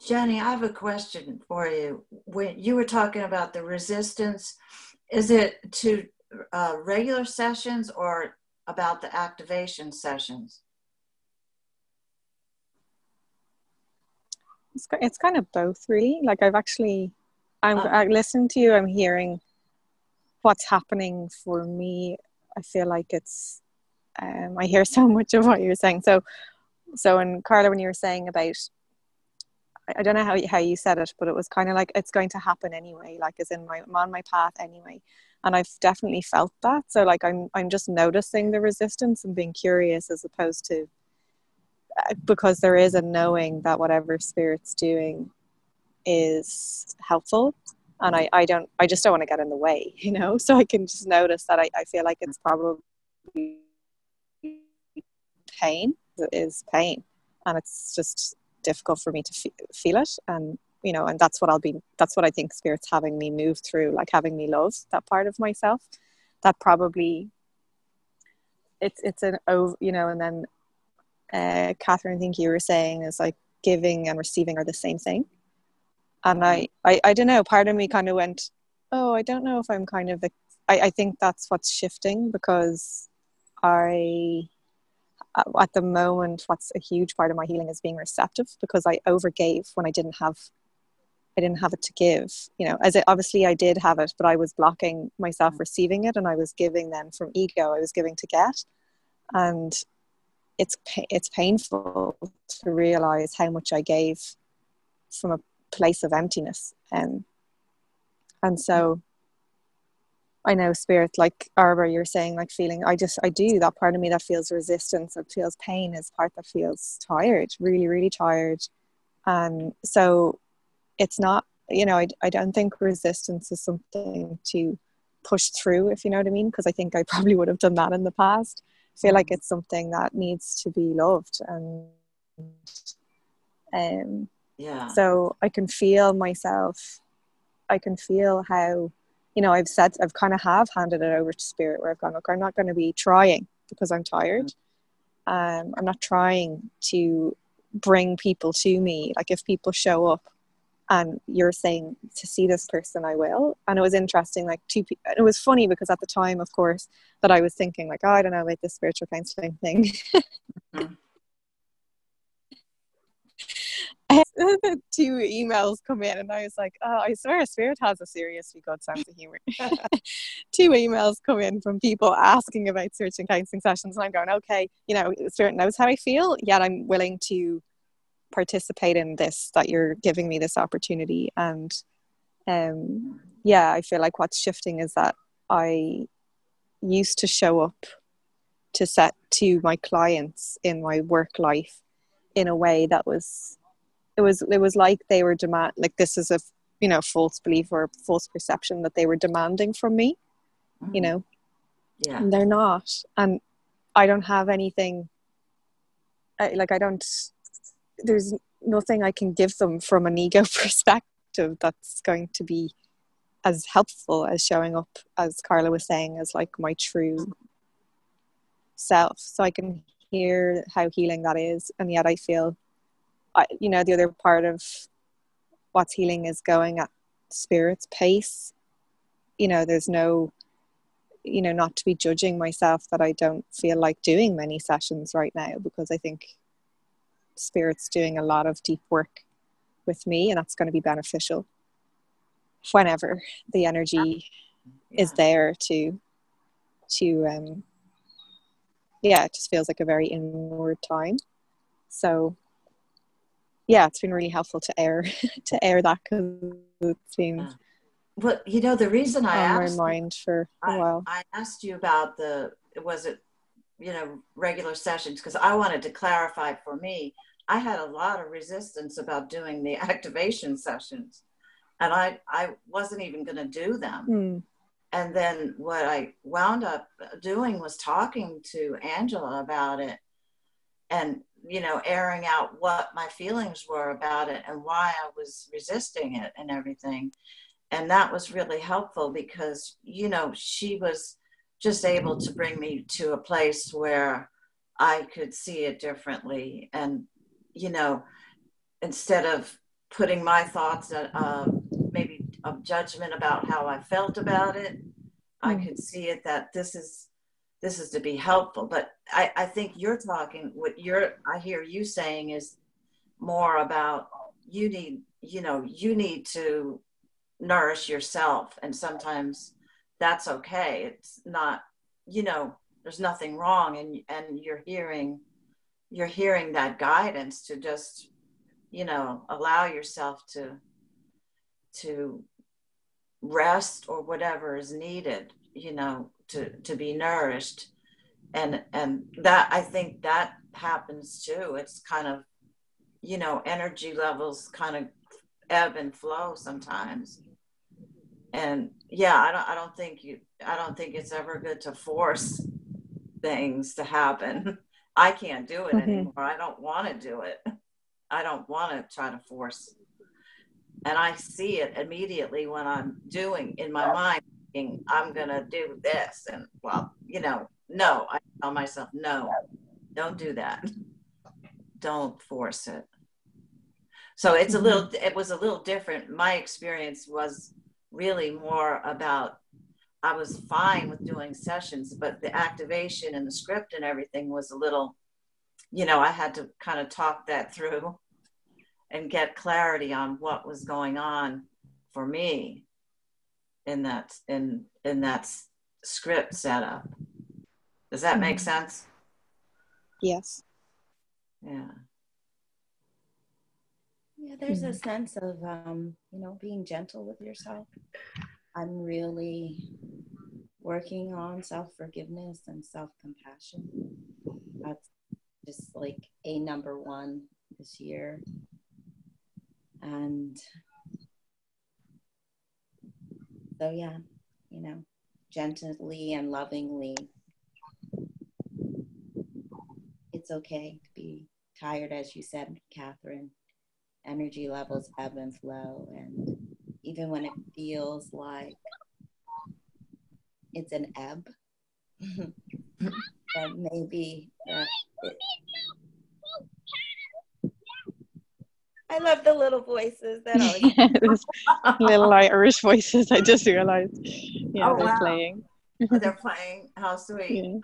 Jenny, I have a question for you. When you were talking about the resistance, is it to uh, regular sessions or about the activation sessions? It's, it's kind of both, really. Like I've actually, I'm I listening to you. I'm hearing what's happening for me. I feel like it's. Um, I hear so much of what you're saying. So, so and Carla, when you were saying about I don't know how you, how you said it, but it was kind of like it's going to happen anyway. Like, as in my I'm on my path anyway, and I've definitely felt that. So, like, I'm I'm just noticing the resistance and being curious as opposed to because there is a knowing that whatever spirit's doing is helpful, and I I don't I just don't want to get in the way, you know. So I can just notice that I I feel like it's probably pain it is pain. And it's just difficult for me to f- feel it. And you know and that's what i'll be that's what i think spirit's having me move through like having me love that part of myself that probably it's it's an over you know and then uh catherine i think you were saying is like giving and receiving are the same thing and I, I i don't know part of me kind of went oh i don't know if i'm kind of I, I think that's what's shifting because i at the moment what's a huge part of my healing is being receptive because i overgave when i didn't have i didn't have it to give you know as it obviously i did have it but i was blocking myself mm. receiving it and i was giving then from ego i was giving to get and it's it's painful to realize how much i gave from a place of emptiness and and so I know spirit, like Arbor, you're saying, like feeling, I just, I do, that part of me that feels resistance, that feels pain is part that feels tired, really, really tired. And so it's not, you know, I, I don't think resistance is something to push through, if you know what I mean, because I think I probably would have done that in the past. Feel like it's something that needs to be loved and, um, yeah. So I can feel myself, I can feel how you know, I've said, I've kind of have handed it over to spirit where I've gone, look, I'm not going to be trying because I'm tired. Um, I'm not trying to bring people to me. Like if people show up and you're saying to see this person, I will. And it was interesting, like two people, it was funny because at the time, of course, that I was thinking like, oh, I don't know about this spiritual counseling thing. mm-hmm. two emails come in, and I was like, oh, I swear, a Spirit has a seriously good sense of humor. two emails come in from people asking about searching counseling sessions, and I'm going, okay, you know, Spirit knows how I feel, yet I'm willing to participate in this. That you're giving me this opportunity, and um, yeah, I feel like what's shifting is that I used to show up to set to my clients in my work life in a way that was it was it was like they were demand like this is a you know false belief or false perception that they were demanding from me mm-hmm. you know yeah and they're not and i don't have anything I, like i don't there's nothing i can give them from an ego perspective that's going to be as helpful as showing up as carla was saying as like my true self. So i can hear how healing that is and yet i feel I, you know the other part of what's healing is going at spirit's pace. You know there's no you know not to be judging myself that i don't feel like doing many sessions right now because i think spirit's doing a lot of deep work with me and that's going to be beneficial whenever the energy yeah. is there to to um yeah, it just feels like a very inward time. So yeah, it's been really helpful to air to air that because been. Well, you know, the reason I asked my mind for a while. I asked you about the was it you know regular sessions because I wanted to clarify for me. I had a lot of resistance about doing the activation sessions, and I I wasn't even going to do them. Mm. And then what I wound up doing was talking to Angela about it, and you know, airing out what my feelings were about it and why I was resisting it and everything. And that was really helpful because, you know, she was just able to bring me to a place where I could see it differently. And, you know, instead of putting my thoughts, uh, maybe of judgment about how I felt about it, I hmm. could see it that this is this is to be helpful. But I, I think you're talking what you're I hear you saying is more about you need you know you need to nourish yourself and sometimes that's okay it's not you know there's nothing wrong and and you're hearing you're hearing that guidance to just you know allow yourself to to rest or whatever is needed you know to to be nourished. And and that i think that happens too. It's kind of you know energy levels kind of ebb and flow sometimes. And yeah i don't i don't think you i don't think it's ever good to force things to happen i can't do it mm-hmm. anymore i don't want to do it i don't want to try to force and i see it immediately when i'm doing in my mind thinking I'm gonna do this, and well, you know, no, I tell myself, no, don't do that. Don't force it. So it's a little, it was a little different. My experience was really more about I was fine with doing sessions, but the activation and the script and everything was a little, you know, I had to kind of talk that through and get clarity on what was going on for me in that in in that script setup. Does that make mm-hmm. sense? Yes. Yeah. Yeah, there's a mm-hmm. sense of um, you know being gentle with yourself. I'm really working on self forgiveness and self compassion. That's just like a number one this year. And so, yeah, you know, gently and lovingly. It's okay to be tired, as you said, Catherine. Energy levels ebb and flow. And even when it feels like it's an ebb, that maybe uh, I love the little voices that are little Irish voices. I just realized. Yeah, oh, they're wow. playing. Oh, they're playing. How sweet. Yeah.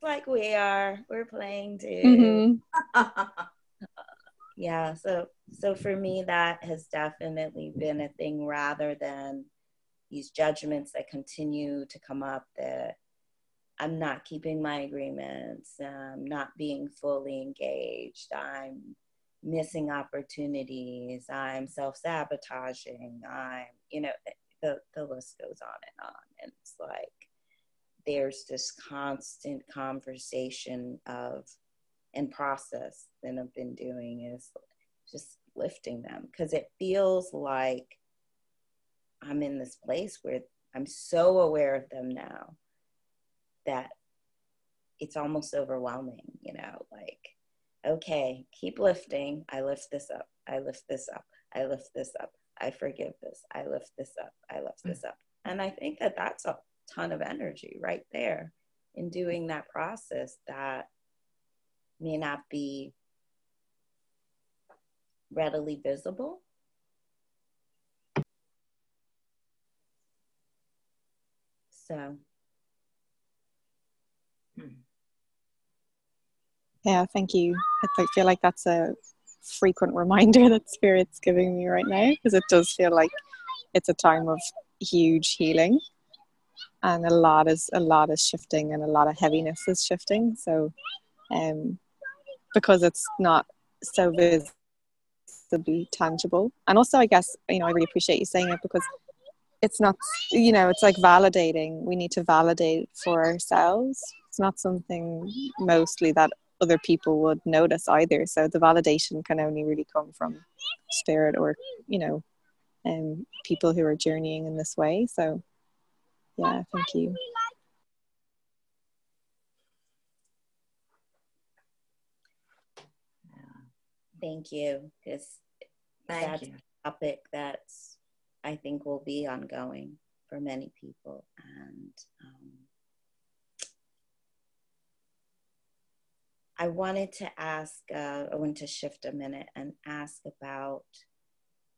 Like we are. We're playing too. Mm-hmm. Yeah. So so for me that has definitely been a thing rather than these judgments that continue to come up that I'm not keeping my agreements, I'm not being fully engaged, I'm missing opportunities, I'm self sabotaging, I'm, you know, the, the list goes on and on. And it's like there's this constant conversation of and process that I've been doing is just lifting them because it feels like I'm in this place where I'm so aware of them now that it's almost overwhelming, you know, like okay, keep lifting. I lift this up. I lift this up. I lift this up. I forgive this. I lift this up. I lift this up. And I think that that's a ton of energy right there in doing that process that may not be readily visible. So. Yeah, thank you. I feel like that's a frequent reminder that Spirit's giving me right now because it does feel like it's a time of huge healing. and a lot is a lot is shifting and a lot of heaviness is shifting so um because it's not so visibly tangible. And also i guess you know i really appreciate you saying it because it's not you know it's like validating. We need to validate for ourselves. It's not something mostly that other people would notice either. So the validation can only really come from spirit or you know um, people who are journeying in this way. So yeah thank you thank you because that's you. a topic that's i think will be ongoing for many people and um, i wanted to ask uh, i want to shift a minute and ask about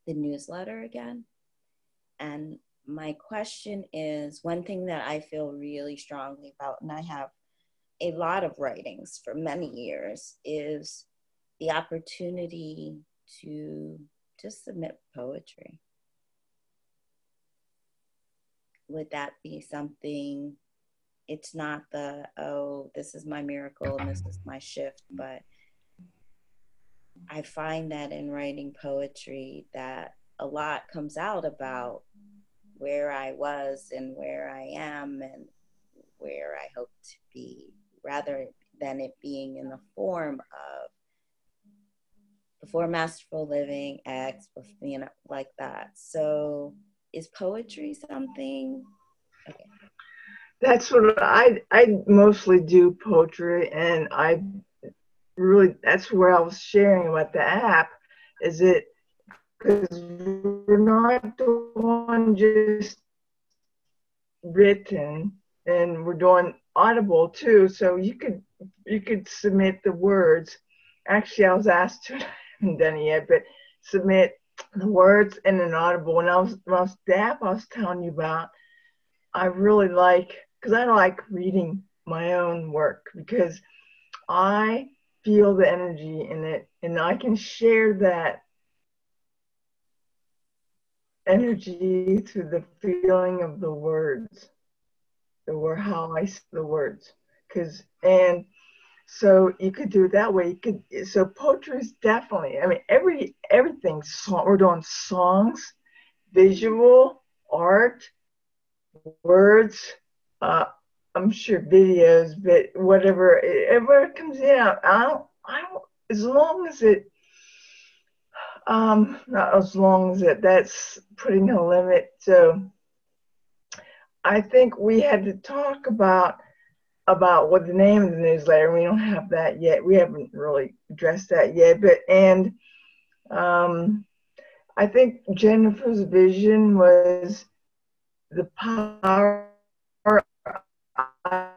the newsletter again and my question is one thing that I feel really strongly about, and I have a lot of writings for many years, is the opportunity to just submit poetry. Would that be something? It's not the, oh, this is my miracle and this is my shift, but I find that in writing poetry that a lot comes out about where I was and where I am and where I hope to be, rather than it being in the form of before masterful living, X, you know, like that. So is poetry something? Okay. That's what I I mostly do poetry and I really that's where I was sharing about the app is it because we're not doing just written and we're doing audible too so you could you could submit the words actually i was asked to Done yet but submit the words in an audible. When i was when i was DAP i was telling you about i really like because i like reading my own work because i feel the energy in it and i can share that energy through the feeling of the words, the word how I see the words, because and so you could do it that way. You could so poetry is definitely. I mean, every everything. Song, we're doing songs, visual art, words. Uh, I'm sure videos, but whatever, whatever comes out, I don't, I don't. As long as it um, not as long as it, that's putting a limit. So I think we had to talk about about what the name of the newsletter. We don't have that yet. We haven't really addressed that yet. But and um, I think Jennifer's vision was the power. I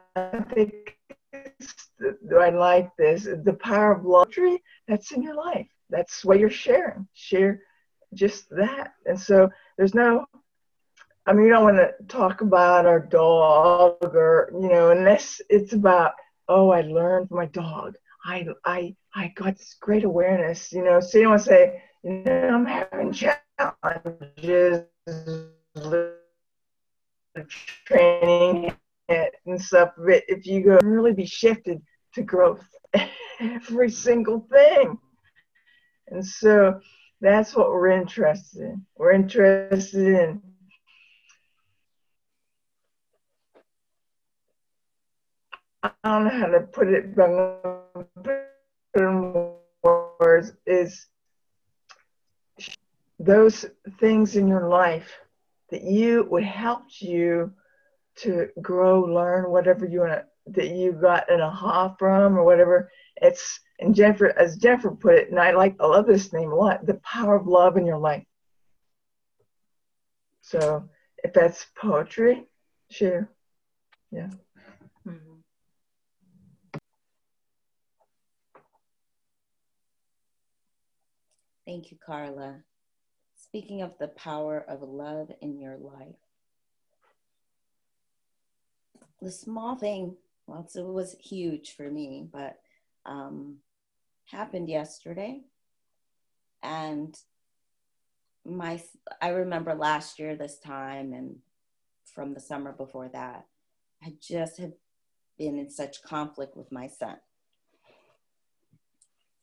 think I like this. The power of luxury that's in your life that's what you're sharing. Share just that. And so there's no, I mean, you don't want to talk about our dog or, you know, unless it's about, oh, I learned from my dog. I, I, I got this great awareness, you know. So you don't want to say, you know, I'm having challenges, training and stuff. But if you go really be shifted to growth, every single thing. And so that's what we're interested in. We're interested in I don't know how to put it, but in words is those things in your life that you would help you to grow, learn, whatever you want that you got an aha from or whatever. It's and Jennifer, as Jennifer put it, and I like, I love this name a lot, the power of love in your life. So if that's poetry, sure, Yeah. Thank you, Carla. Speaking of the power of love in your life, the small thing, well, it was huge for me, but um, happened yesterday. And my, I remember last year this time and from the summer before that, I just had been in such conflict with my son.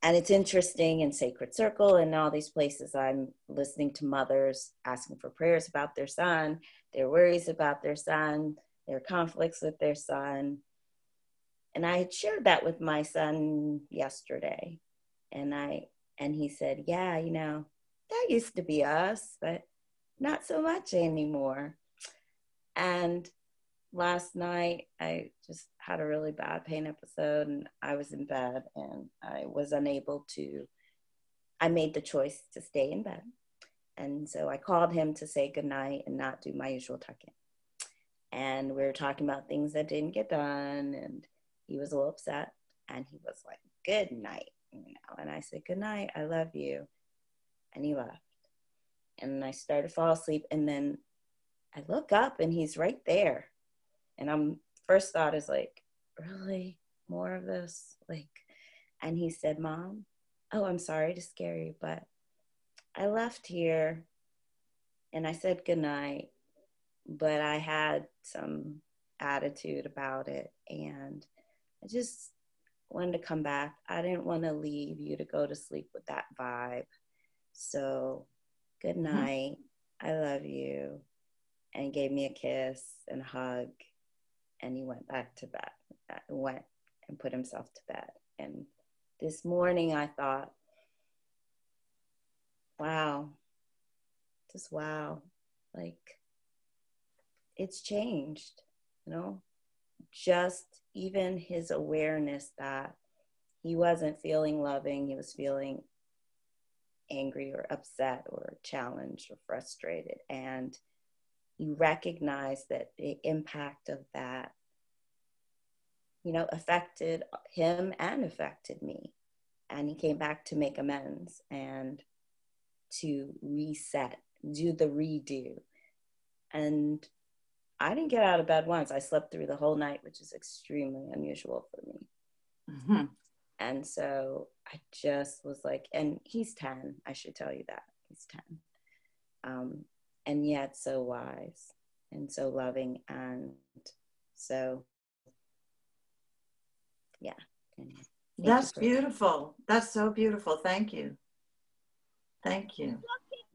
And it's interesting in Sacred Circle and all these places, I'm listening to mothers asking for prayers about their son, their worries about their son, their conflicts with their son. And I had shared that with my son yesterday. And I and he said, Yeah, you know, that used to be us, but not so much anymore. And last night I just had a really bad pain episode and I was in bed and I was unable to I made the choice to stay in bed. And so I called him to say goodnight and not do my usual tuck-in. And we were talking about things that didn't get done and he was a little upset and he was like, Good night, you know. And I said, Good night, I love you. And he left. And I started to fall asleep and then I look up and he's right there and I'm first thought is like, really more of this? Like, and he said, Mom, oh, I'm sorry to scare you, but I left here and I said goodnight, but I had some attitude about it. And I just wanted to come back. I didn't want to leave you to go to sleep with that vibe. So, good night. Mm-hmm. I love you. And gave me a kiss and a hug and he went back to bed, uh, went and put himself to bed. And this morning I thought, wow, just wow, like it's changed, you know, just even his awareness that he wasn't feeling loving, he was feeling angry or upset or challenged or frustrated. And you recognize that the impact of that you know affected him and affected me. And he came back to make amends and to reset do the redo. And i didn't get out of bed once. I slept through the whole night which is extremely unusual for me. Mm-hmm. and so i just was like and he's 10 i should tell you that. He's 10 um, and yet so wise and so loving and so yeah. That's beautiful. That's so beautiful. Thank you. Thank you.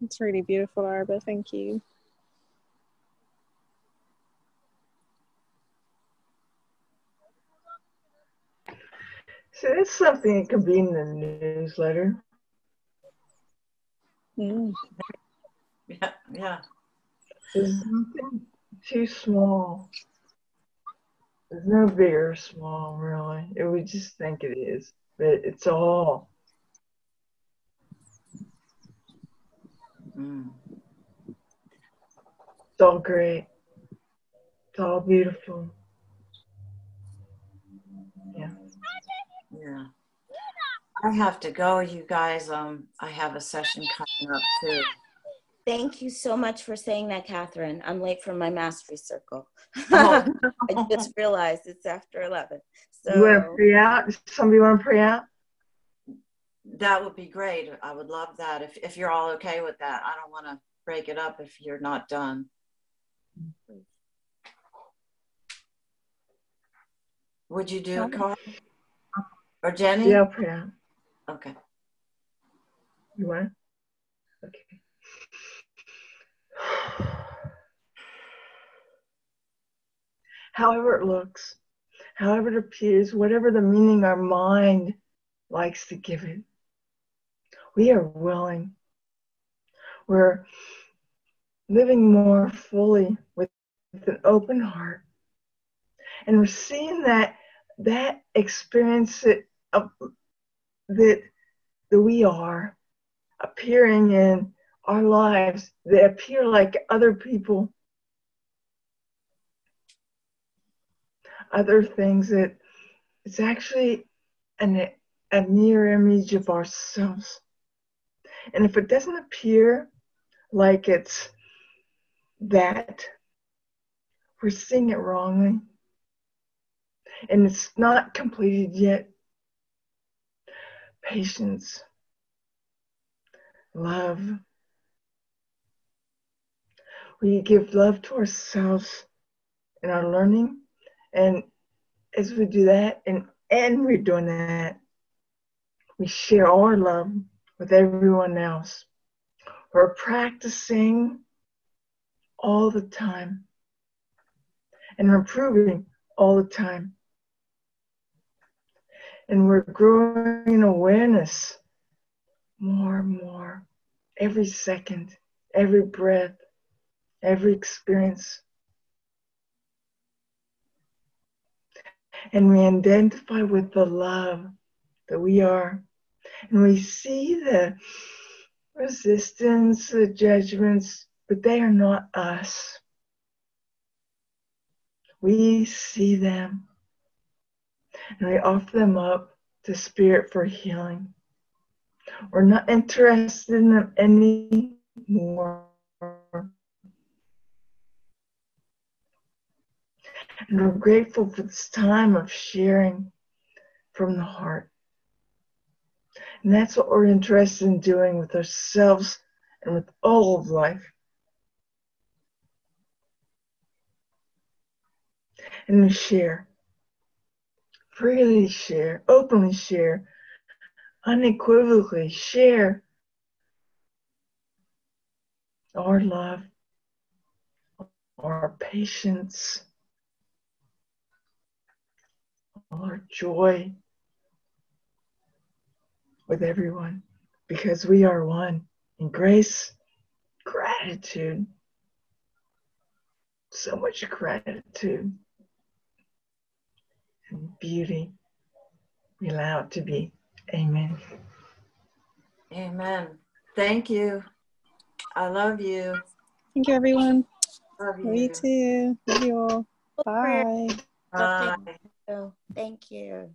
It's really beautiful arba. Thank you. So it's something that can be in the newsletter. Mm. Yeah, yeah. There's nothing too small. There's no big or small, really. It, we just think it is, but it's all. Mm. It's all great. It's all beautiful. Yeah. Yeah. I have to go, you guys. Um, I have a session coming up too. Thank you so much for saying that, Catherine. I'm late for my mastery circle. Oh, I just realized it's after 11. So, you want to pray out? Somebody want to pray out? That would be great. I would love that. If, if you're all okay with that, I don't want to break it up if you're not done. Would you do a card? Or Jenny? Yeah, pray out. Okay. You want? Okay. However it looks, however it appears, whatever the meaning our mind likes to give it. We are willing. We're living more fully with, with an open heart. And we're seeing that that experience uh, that, that we are appearing in our lives that appear like other people other things that it's actually an, a mirror image of ourselves. And if it doesn't appear like it's that, we're seeing it wrongly. And it's not completed yet. Patience, love. We give love to ourselves in our learning. And as we do that, and, and we're doing that, we share our love with everyone else. We're practicing all the time and we're improving all the time. And we're growing awareness more and more every second, every breath, every experience. And we identify with the love that we are. And we see the resistance, the judgments, but they are not us. We see them and we offer them up to Spirit for healing. We're not interested in them anymore. And we're grateful for this time of sharing from the heart. And that's what we're interested in doing with ourselves and with all of life. And we share, freely share, openly share, unequivocally share our love, our patience, our joy with everyone because we are one in grace, gratitude, so much gratitude and beauty. We allow it to be. Amen. Amen. Thank you. I love you. Thank you, everyone. Love you. Me too. Love you all. Bye. Bye. Oh thank you.